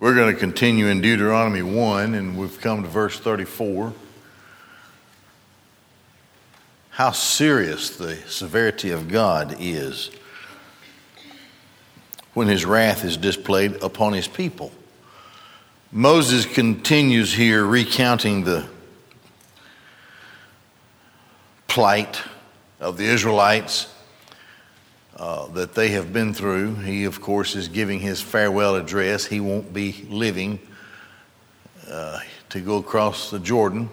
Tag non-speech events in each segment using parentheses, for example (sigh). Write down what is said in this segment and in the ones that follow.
We're going to continue in Deuteronomy 1, and we've come to verse 34. How serious the severity of God is when his wrath is displayed upon his people. Moses continues here recounting the plight of the Israelites uh, that they have been through. He, of course, is giving his farewell address. He won't be living uh, to go across the Jordan.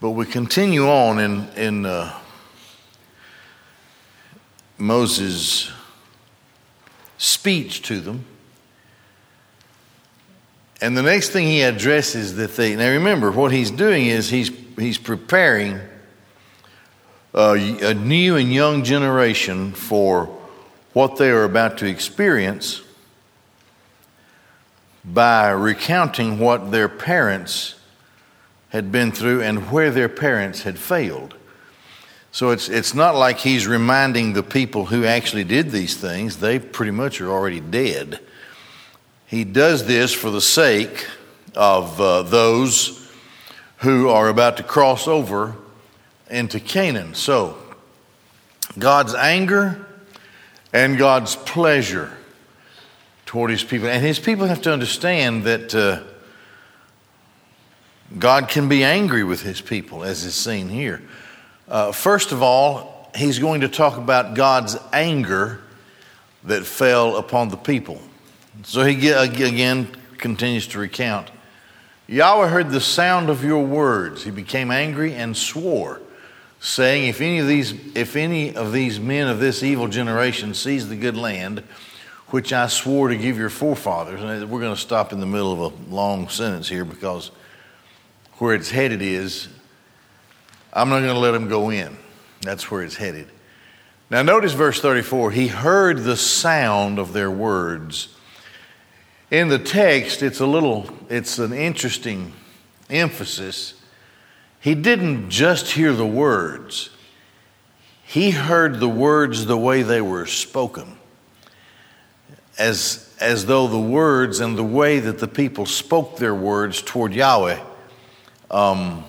But we continue on in, in uh, Moses' speech to them. And the next thing he addresses that they, now remember, what he's doing is he's, he's preparing a, new and young generation for what they are about to experience by recounting what their parents had been through and where their parents had failed. So it's, it's not like he's reminding the people who actually did these things, they pretty much are already dead. He does this for the sake of uh, those who are about to cross over into Canaan. So, God's anger and God's pleasure toward his people. And his people have to understand that uh, God can be angry with his people, as is seen here. Uh, first of all, he's going to talk about God's anger that fell upon the people. So he again continues to recount Yahweh heard the sound of your words. He became angry and swore saying, If any of these, if any of these men of this evil generation sees the good land, which I swore to give your forefathers, and we're going to stop in the middle of a long sentence here because where it's headed is, I'm not going to let them go in. That's where it's headed. Now, notice verse 34 He heard the sound of their words. In the text, it's a little, it's an interesting emphasis he didn't just hear the words, he heard the words the way they were spoken. As, as though the words and the way that the people spoke their words toward Yahweh um,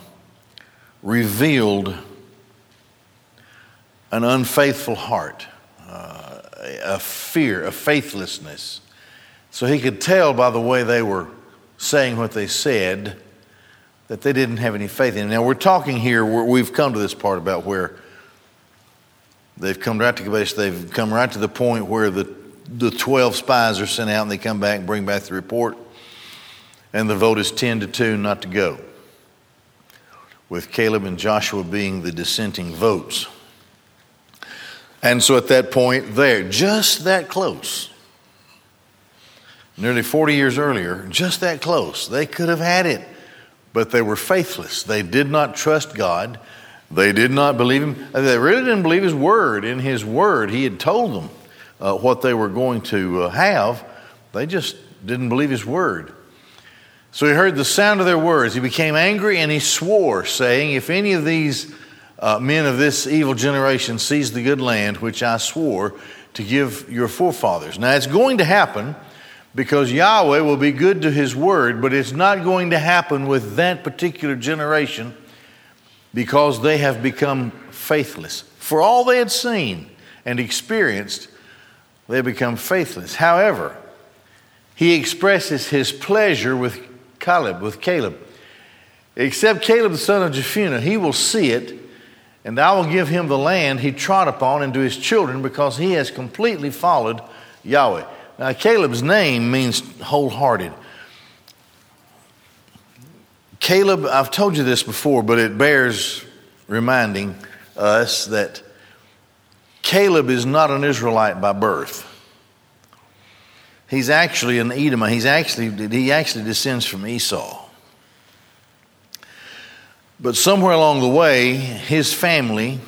revealed an unfaithful heart, uh, a fear, a faithlessness. So he could tell by the way they were saying what they said that they didn't have any faith in. Now, we're talking here, we've come to this part about where they've come right to they've come right to the point where the, the 12 spies are sent out and they come back and bring back the report, and the vote is 10 to 2 not to go, with Caleb and Joshua being the dissenting votes. And so at that point, there, just that close, nearly 40 years earlier, just that close, they could have had it but they were faithless. They did not trust God. They did not believe Him. They really didn't believe His word. In His word, He had told them uh, what they were going to uh, have. They just didn't believe His word. So he heard the sound of their words. He became angry and he swore, saying, If any of these uh, men of this evil generation sees the good land which I swore to give your forefathers. Now it's going to happen because Yahweh will be good to his word, but it's not going to happen with that particular generation because they have become faithless. For all they had seen and experienced, they become faithless. However, he expresses his pleasure with Caleb, with Caleb. Except Caleb the son of Jephunneh, he will see it, and I will give him the land he trod upon and to his children because he has completely followed Yahweh. Now, Caleb's name means wholehearted. Caleb, I've told you this before, but it bears reminding us that Caleb is not an Israelite by birth. He's actually an Edomite. He's actually, he actually descends from Esau. But somewhere along the way, his family,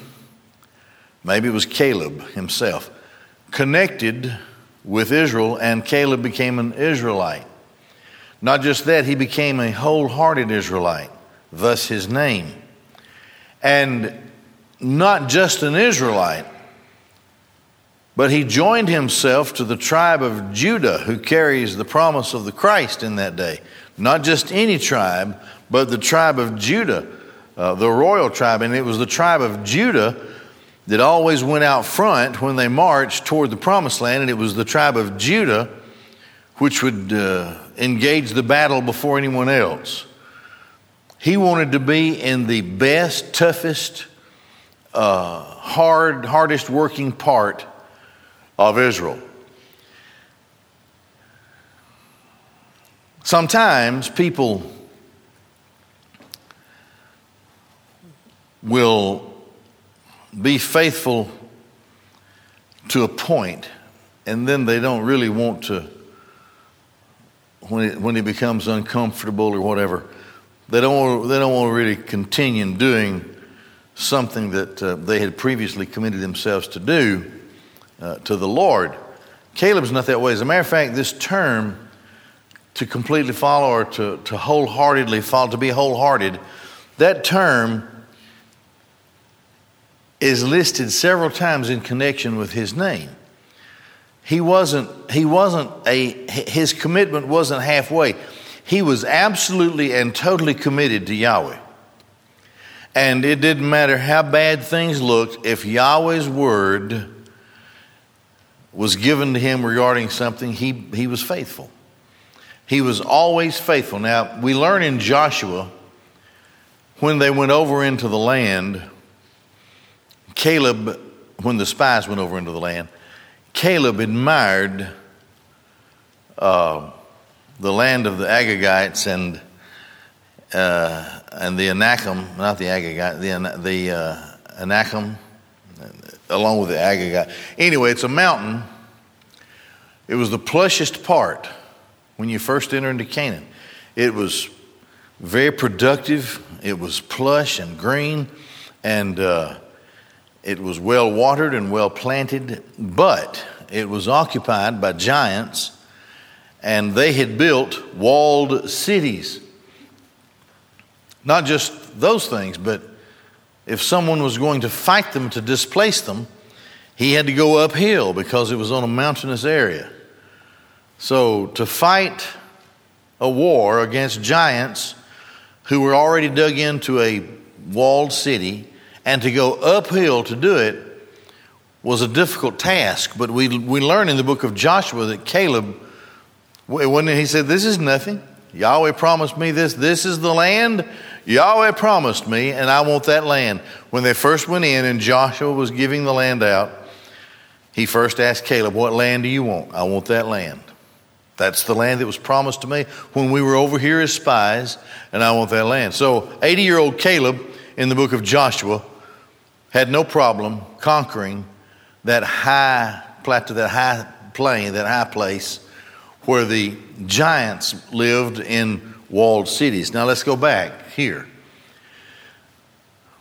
maybe it was Caleb himself, connected with Israel, and Caleb became an Israelite. Not just that, he became a wholehearted Israelite, thus his name. And not just an Israelite, But he joined himself to the tribe of Judah, who carries the promise of the Christ in that day. Not just any tribe, but the tribe of Judah, uh, the royal tribe. And it was the tribe of Judah that always went out front when they marched toward the promised land. And it was the tribe of Judah which would uh, engage the battle before anyone else. He wanted to be in the best, toughest, uh, hard, hardest working part of Israel. Sometimes people will be faithful to a point, and then they don't really want to, when it, when it becomes uncomfortable or whatever, they don't, want, they don't want to really continue doing something that uh, they had previously committed themselves to do uh, to the Lord. Caleb's not that way. As a matter of fact, this term to completely follow or to, to wholeheartedly follow, to be wholehearted, that term is listed several times in connection with his name. He wasn't, he wasn't a, his commitment wasn't halfway. He was absolutely and totally committed to Yahweh. And it didn't matter how bad things looked, if Yahweh's word was given to him regarding something, he, he was faithful. He was always faithful. Now, we learn in Joshua when they went over into the land, Caleb, when the spies went over into the land, Caleb admired uh, the land of the Agagites and uh, and the Anakim, not the Agagite, the the uh, Anakim, along with the Agagite. Anyway, it's a mountain. It was the plushest part when you first enter into Canaan. It was very productive. It was plush and green, and uh, it was well watered and well planted. But it was occupied by giants, and they had built walled cities. Not just those things, but if someone was going to fight them to displace them, he had to go uphill because it was on a mountainous area. So, to fight a war against giants who were already dug into a walled city and to go uphill to do it was a difficult task. But we, we learn in the book of Joshua that Caleb, when he said, This is nothing. Yahweh promised me this. This is the land Yahweh promised me, and I want that land. When they first went in and Joshua was giving the land out, he first asked Caleb, What land do you want? I want that land. That's the land that was promised to me when we were over here as spies, and I want that land. So, 80 year old Caleb in the book of Joshua had no problem conquering that high plateau, that high plain, that high place where the giants lived in walled cities. Now, let's go back here.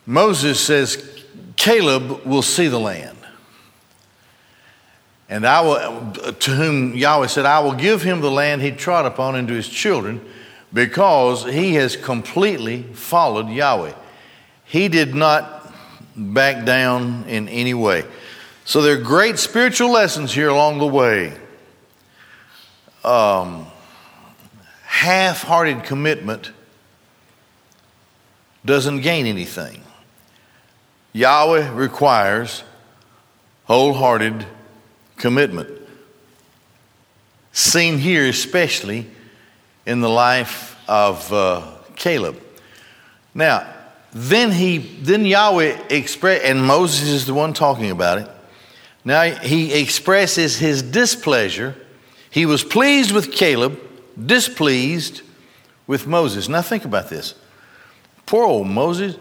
Moses says, Caleb will see the land. And I will, to whom Yahweh said, I will give him the land he trod upon and to his children because he has completely followed Yahweh. He did not back down in any way. So there are great spiritual lessons here along the way. Um, Half hearted commitment doesn't gain anything. Yahweh requires wholehearted commitment. Seen here, especially in the life of uh, Caleb. Now, then he, then Yahweh express, and Moses is the one talking about it. Now he expresses his displeasure. He was pleased with Caleb, displeased with Moses. Now think about this. Poor old Moses,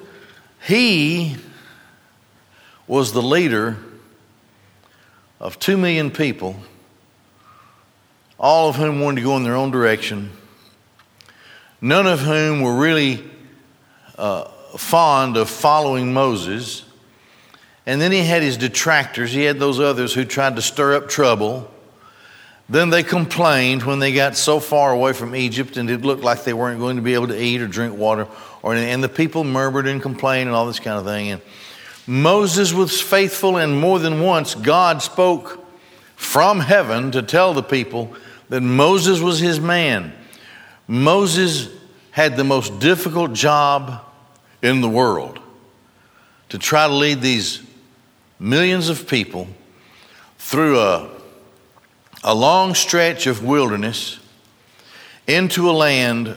he was the leader of two million people, all of whom wanted to go in their own direction, none of whom were really uh, fond of following Moses. And then he had his detractors, he had those others who tried to stir up trouble. Then they complained when they got so far away from Egypt and it looked like they weren't going to be able to eat or drink water. Or, and the people murmured and complained and all this kind of thing. And Moses was faithful, and more than once, God spoke from heaven to tell the people that Moses was his man. Moses had the most difficult job in the world to try to lead these millions of people through a, a long stretch of wilderness into a land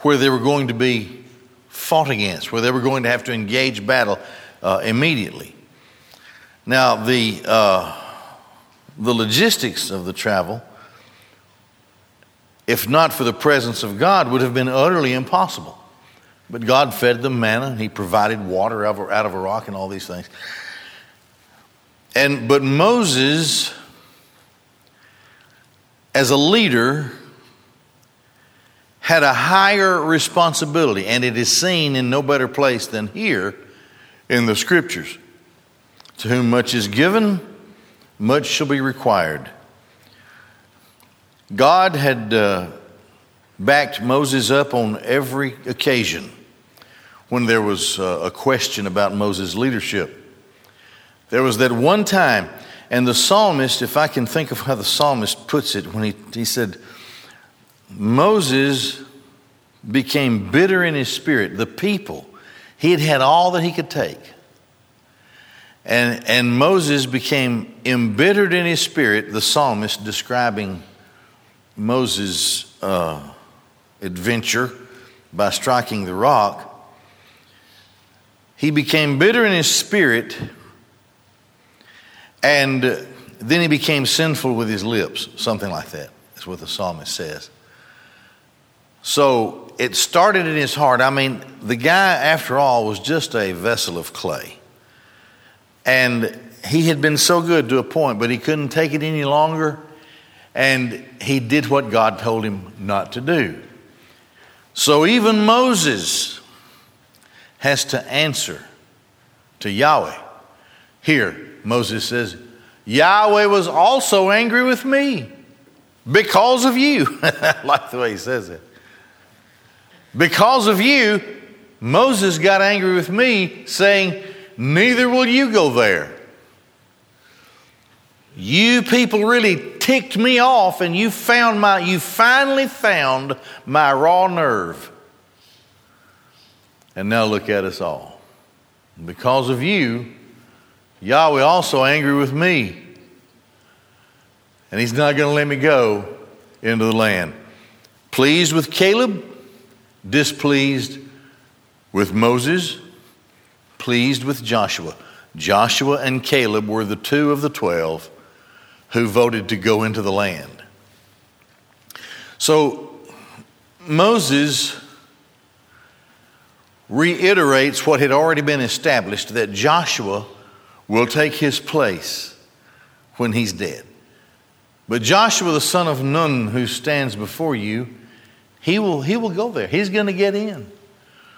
where they were going to be fought against, where they were going to have to engage battle uh, immediately. Now, the, uh, the logistics of the travel, if not for the presence of God, would have been utterly impossible. But God fed them manna, and He provided water out of a rock and all these things. And but Moses, as a leader, had a higher responsibility, and it is seen in no better place than here in the scriptures. To whom much is given, much shall be required. God had uh, backed Moses up on every occasion when there was uh, a question about Moses' leadership. There was that one time, and the psalmist, if I can think of how the psalmist puts it, when he, he said, Moses became bitter in his spirit. The people, he had had all that he could take. And, and Moses became embittered in his spirit, the psalmist describing Moses' uh, adventure by striking the rock. He became bitter in his spirit, and then he became sinful with his lips, something like. That's what the psalmist says. So it started in his heart. I mean, the guy, after all, was just a vessel of clay. And he had been so good to a point, but he couldn't take it any longer. And he did what God told him not to do. So even Moses has to answer to Yahweh. Here, Moses says, Yahweh was also angry with me because of you. (laughs) I like the way he says it. Because of you, Moses got angry with me, saying, Neither will you go there. You people really ticked me off, and you found my you finally found my raw nerve. And now look at us all. Because of you, Yahweh also angry with me. And he's not going to let me go into the land. Pleased with Caleb? displeased with Moses, pleased with Joshua. Joshua and Caleb were the two of the twelve who voted to go into the land. So Moses reiterates what had already been established that Joshua will take his place when he's dead. But Joshua, the son of Nun, who stands before you, he will, he will go there. He's going to get in.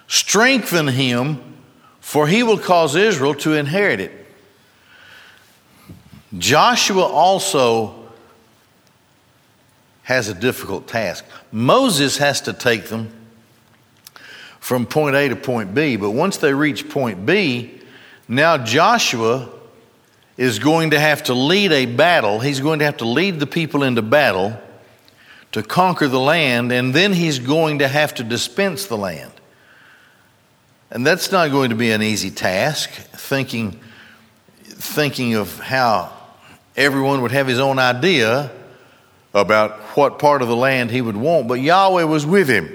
Strengthen him, for he will cause Israel to inherit it. Joshua also has a difficult task. Moses has to take them from point A to point B, but once they reach point B, now Joshua is going to have to lead a battle. He's going to have to lead the people into battle to conquer the land, and then he's going to have to dispense the land. And that's not going to be an easy task, thinking, thinking of how everyone would have his own idea about what part of the land he would want, but Yahweh was with him.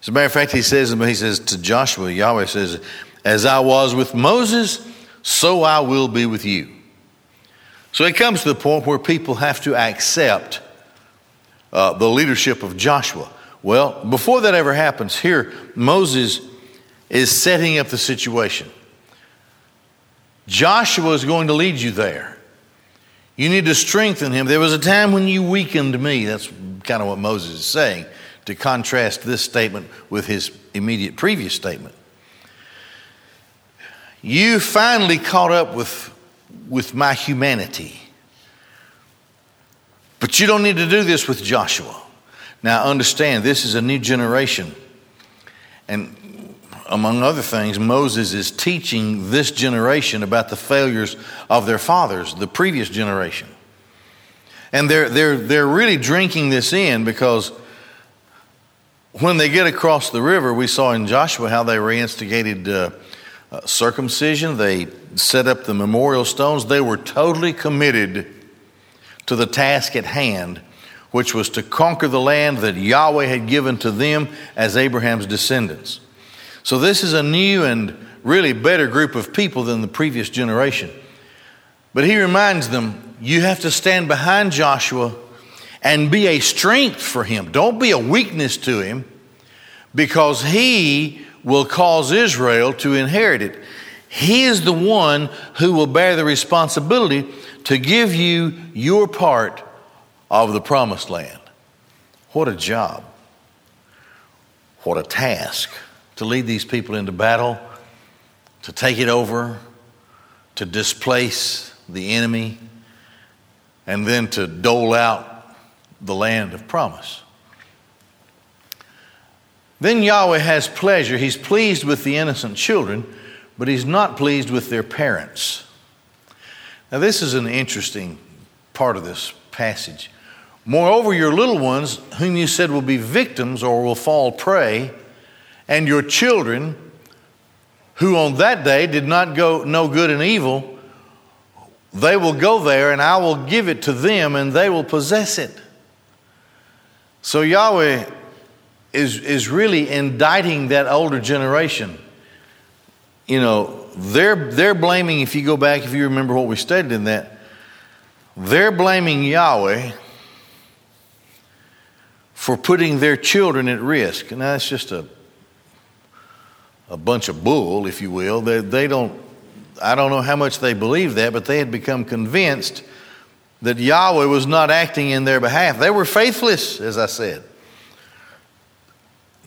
As a matter of fact, he says, he says to Joshua, Yahweh says, As I was with Moses, so I will be with you. So it comes to the point where people have to accept uh, the leadership of Joshua. Well, before that ever happens, here Moses is setting up the situation. Joshua is going to lead you there. You need to strengthen him. There was a time when you weakened me. That's kind of what Moses is saying to contrast this statement with his immediate previous statement. You finally caught up with, with my humanity. But you don't need to do this with Joshua. Now, understand, this is a new generation. And among other things, Moses is teaching this generation about the failures of their fathers, the previous generation. And they're, they're, they're really drinking this in because when they get across the river, we saw in Joshua how they reinstigated uh, uh, circumcision. They set up the memorial stones. They were totally committed to the task at hand, which was to conquer the land that Yahweh had given to them as Abraham's descendants. So, this is a new and really better group of people than the previous generation. But he reminds them you have to stand behind Joshua and be a strength for him. Don't be a weakness to him because he will cause Israel to inherit it. He is the one who will bear the responsibility to give you your part of the promised land. What a job. What a task to lead these people into battle, to take it over, to displace the enemy, and then to dole out the land of promise. Then Yahweh has pleasure. He's pleased with the innocent children, but he's not pleased with their parents. Now, this is an interesting part of this passage. Moreover, your little ones, whom you said will be victims or will fall prey, and your children, who on that day did not go know good and evil, they will go there, and I will give it to them, and they will possess it. So Yahweh is, is really indicting that older generation. You know, they're, they're blaming, if you go back, if you remember what we studied in that, they're blaming Yahweh for putting their children at risk. Now, that's just a, a bunch of bull, if you will. They, they don't, I don't know how much they believe that, but they had become convinced that Yahweh was not acting in their behalf. They were faithless, as I said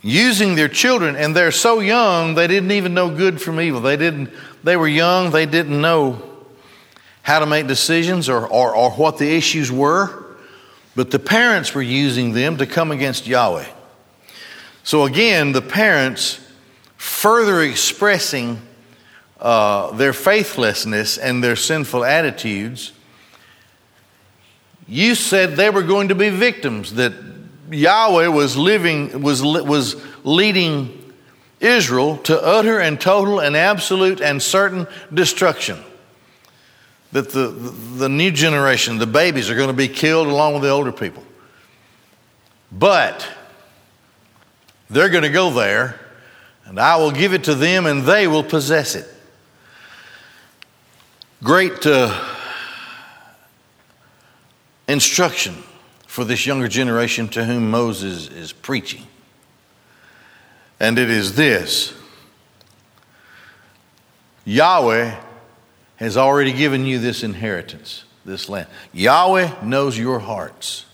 using their children and they're so young they didn't even know good from evil they didn't they were young they didn't know how to make decisions or, or, or what the issues were but the parents were using them to come against yahweh so again the parents further expressing uh, their faithlessness and their sinful attitudes you said they were going to be victims that Yahweh was living, was, was leading Israel to utter and total and absolute and certain destruction. That the, the, new generation, the babies, are going to be killed along with the older people. But they're going to go there, and I will give it to them, and they will possess it. Great uh, instruction for this younger generation to whom Moses is preaching. And it is this Yahweh has already given you this inheritance, this land. Yahweh knows your hearts.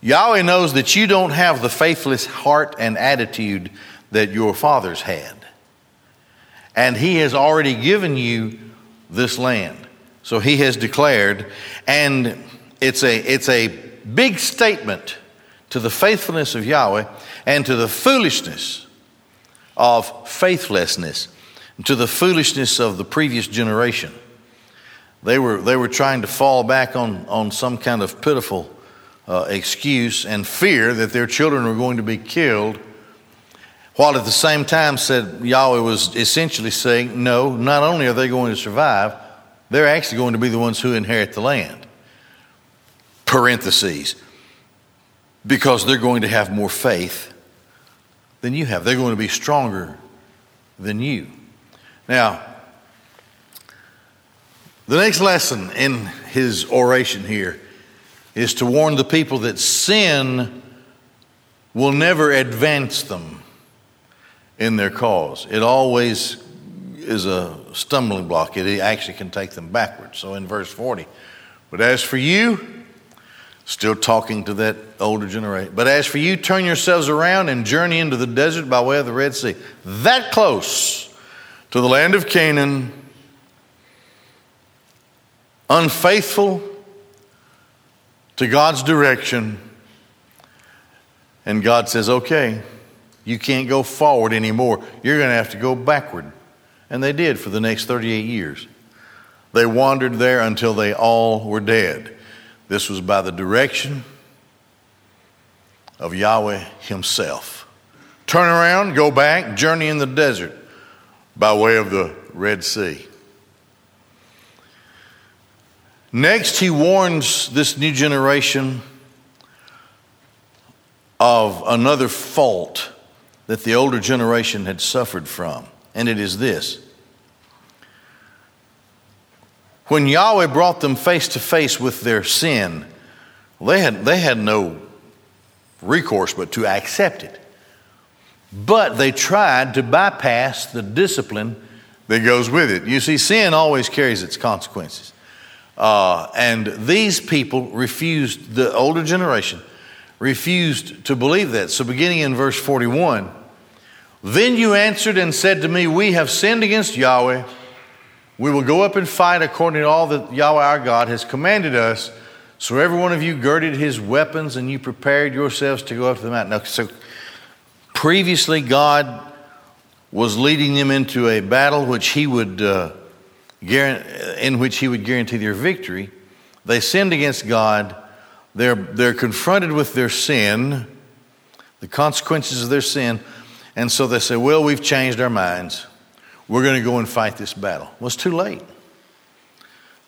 Yahweh knows that you don't have the faithless heart and attitude that your fathers had. And He has already given you this land. So He has declared, and it's a, it's a big statement to the faithfulness of Yahweh and to the foolishness of faithlessness, to the foolishness of the previous generation. They were, they were trying to fall back on, on some kind of pitiful uh, excuse and fear that their children were going to be killed, while at the same time said Yahweh was essentially saying, no, not only are they going to survive, they're actually going to be the ones who inherit the land parentheses, because they're going to have more faith than you have. They're going to be stronger than you. Now, the next lesson in his oration here is to warn the people that sin will never advance them in their cause. It always is a stumbling block. It actually can take them backwards. So in verse 40, but as for you, Still talking to that older generation. But as for you, turn yourselves around and journey into the desert by way of the Red Sea. That close to the land of Canaan, unfaithful to God's direction. And God says, okay, you can't go forward anymore. You're going to have to go backward. And they did for the next 38 years. They wandered there until they all were dead. This was by the direction of Yahweh Himself. Turn around, go back, journey in the desert by way of the Red Sea. Next, he warns this new generation of another fault that the older generation had suffered from, and it is this. When Yahweh brought them face to face with their sin, they had, they had no recourse but to accept it. But they tried to bypass the discipline that goes with it. You see, sin always carries its consequences. Uh, and these people refused, the older generation refused to believe that. So, beginning in verse 41, then you answered and said to me, We have sinned against Yahweh. We will go up and fight according to all that Yahweh our God has commanded us. So, every one of you girded his weapons and you prepared yourselves to go up to the mountain. Now, so, previously, God was leading them into a battle which he would. Uh, in which he would guarantee their victory. They sinned against God. They're, they're confronted with their sin, the consequences of their sin, and so they say, Well, we've changed our minds. We're going to go and fight this battle. Well, it's too late.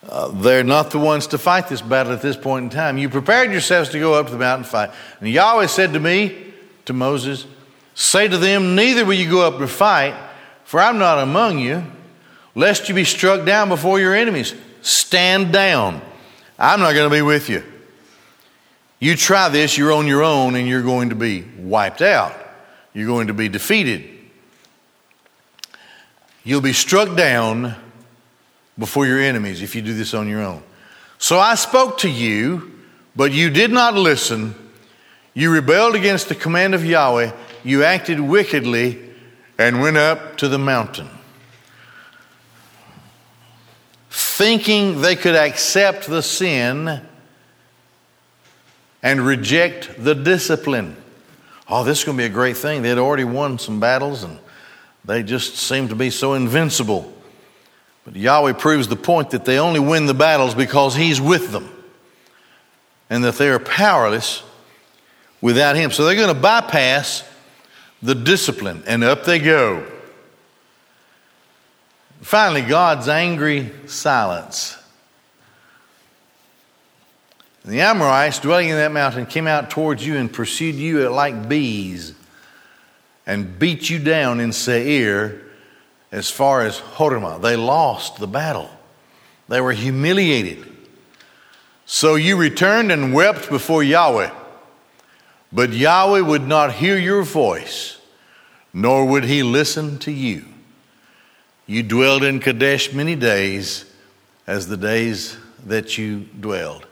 Uh, they're not the ones to fight this battle at this point in time. You prepared yourselves to go up to the mountain and fight. And Yahweh said to me, to Moses, Say to them, Neither will you go up to fight, for I'm not among you lest you be struck down before your enemies. Stand down. I'm not going to be with you. You try this, you're on your own, and you're going to be wiped out. You're going to be defeated. You'll be struck down before your enemies if you do this on your own. So I spoke to you, but you did not listen. You rebelled against the command of Yahweh. You acted wickedly and went up to the mountain. thinking they could accept the sin and reject the discipline. Oh, this is going to be a great thing. They had already won some battles and they just seemed to be so invincible. But Yahweh proves the point that they only win the battles because He's with them and that they are powerless without Him. So they're going to bypass the discipline and up they go. Finally, God's angry silence. The Amorites dwelling in that mountain came out towards you and pursued you like bees and beat you down in Seir as far as Hormah. They lost the battle, they were humiliated. So you returned and wept before Yahweh. But Yahweh would not hear your voice, nor would he listen to you. You dwelled in Kadesh many days as the days that you dwelled.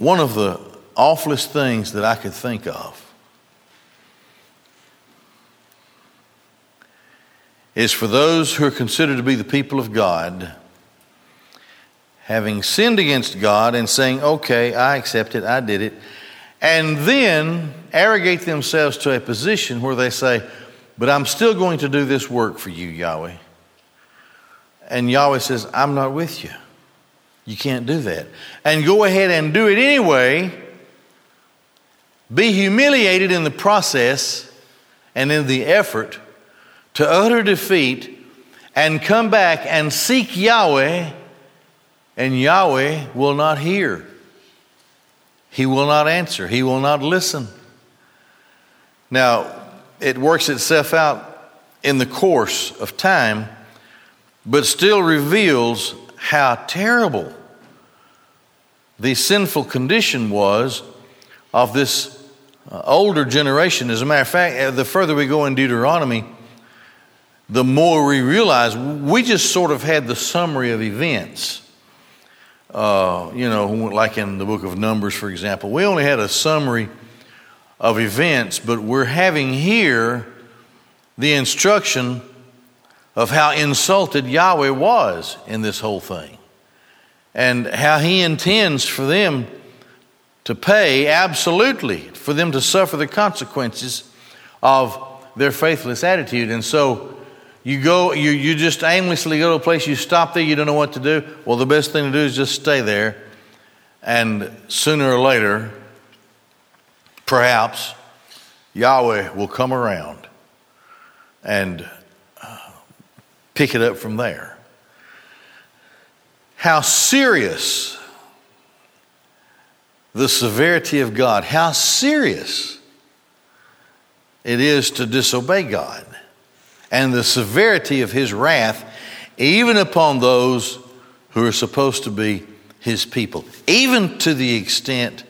One of the awfulest things that I could think of is for those who are considered to be the people of God, having sinned against God and saying, okay, I accept it, I did it, and then arrogate themselves to a position where they say, but I'm still going to do this work for you, Yahweh. And Yahweh says, I'm not with you. You can't do that. And go ahead and do it anyway. Be humiliated in the process and in the effort to utter defeat and come back and seek Yahweh, and Yahweh will not hear. He will not answer. He will not listen. Now, it works itself out in the course of time, but still reveals how terrible the sinful condition was of this uh, older generation. As a matter of fact, uh, the further we go in Deuteronomy, the more we realize we just sort of had the summary of events. Uh, you know, like in the book of Numbers, for example, we only had a summary of events, but we're having here the instruction of how insulted Yahweh was in this whole thing and how he intends for them to pay absolutely, for them to suffer the consequences of their faithless attitude. And so You go, you, you just aimlessly go to a place, you stop there, you don't know what to do. Well, the best thing to do is just stay there. And sooner or later, perhaps, Yahweh will come around and uh, pick it up from there. How serious the severity of God, how serious it is to disobey God, and the severity of His wrath, even upon those who are supposed to be His people, even to the extent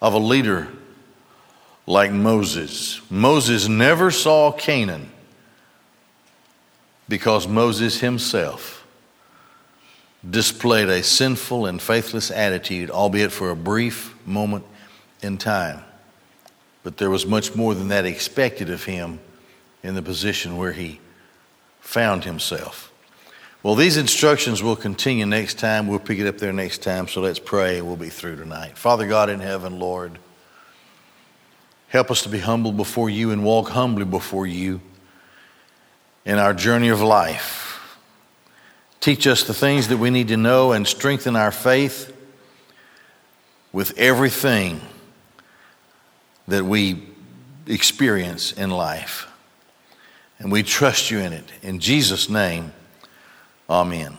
of a leader like Moses. Moses never saw Canaan because Moses himself displayed a sinful and faithless attitude, albeit for a brief moment in time. But there was much more than that expected of him in the position where he found himself. Well, these instructions will continue next time. We'll pick it up there next time. So let's pray. We'll be through tonight. Father God in heaven, Lord, help us to be humble before you and walk humbly before you in our journey of life. Teach us the things that we need to know and strengthen our faith with everything that we experience in life. And we trust you in it. In Jesus' name, amen.